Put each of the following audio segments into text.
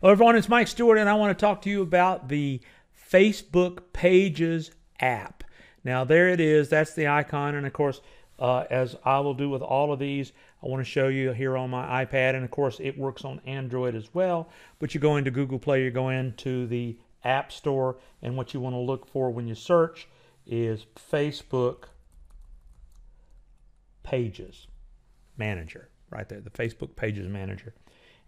Hello, everyone. It's Mike Stewart, and I want to talk to you about the Facebook Pages app. Now, there it is. That's the icon. And of course, uh, as I will do with all of these, I want to show you here on my iPad. And of course, it works on Android as well. But you go into Google Play, you go into the App Store, and what you want to look for when you search is Facebook Pages Manager, right there, the Facebook Pages Manager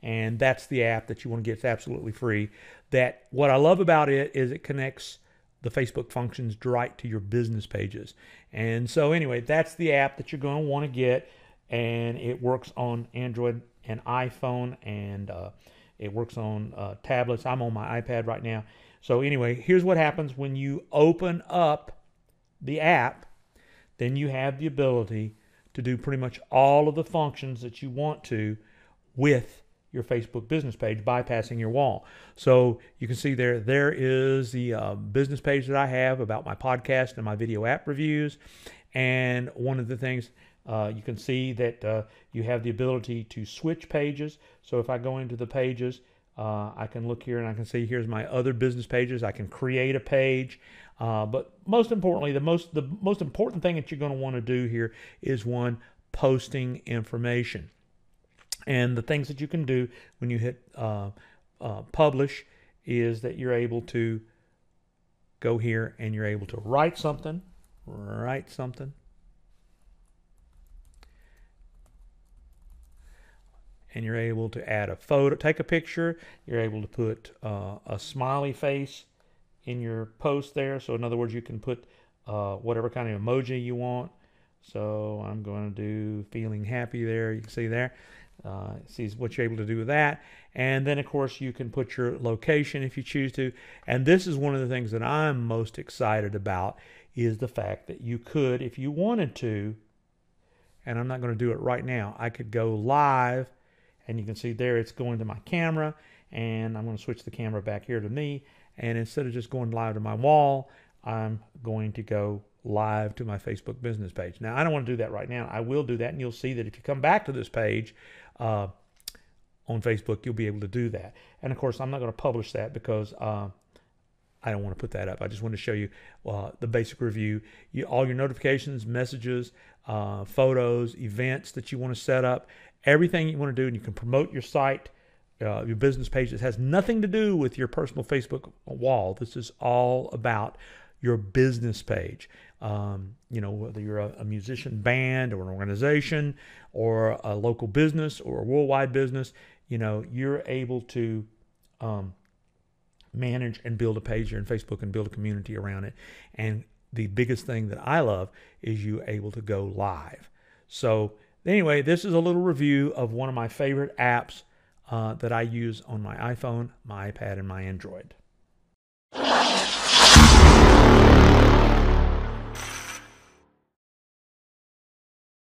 and that's the app that you want to get. It's absolutely free. That what I love about it is it connects the Facebook functions right to your business pages. And so anyway, that's the app that you're going to want to get, and it works on Android and iPhone, and uh, it works on uh, tablets. I'm on my iPad right now. So anyway, here's what happens when you open up the app. Then you have the ability to do pretty much all of the functions that you want to with your Facebook business page, bypassing your wall. So you can see there, there is the uh, business page that I have about my podcast and my video app reviews. And one of the things uh, you can see that uh, you have the ability to switch pages. So if I go into the pages, uh, I can look here and I can see here's my other business pages. I can create a page. Uh, but most importantly, the most the most important thing that you're going to want to do here is one posting information. And the things that you can do when you hit uh, uh, publish is that you're able to go here and you're able to write something, write something. And you're able to add a photo, take a picture. You're able to put uh, a smiley face in your post there. So, in other words, you can put uh, whatever kind of emoji you want. So, I'm going to do feeling happy there. You can see there uh, sees what you're able to do with that. And then, of course, you can put your location if you choose to. And this is one of the things that I'm most excited about is the fact that you could, if you wanted to, and I'm not going to do it right now, I could go live, and you can see there it's going to my camera, and I'm going to switch the camera back here to me. And instead of just going live to my wall, I'm going to go live to my Facebook business page. Now, I don't want to do that right now. I will do that, and you'll see that if you come back to this page uh, on Facebook, you'll be able to do that. And of course, I'm not going to publish that because uh, I don't want to put that up. I just want to show you uh, the basic review. You, all your notifications, messages, uh, photos, events that you want to set up, everything you want to do, and you can promote your site. Uh, your business page. This has nothing to do with your personal Facebook wall. This is all about your business page. Um, you know, whether you're a, a, musician band or an organization or a local business or a worldwide business, you know, you're able to um, manage and build a page here in Facebook and build a community around it. And the biggest thing that I love is you able to go live. So anyway, this is a little review of one of my favorite apps uh, that I use on my iPhone, my iPad, and my Android.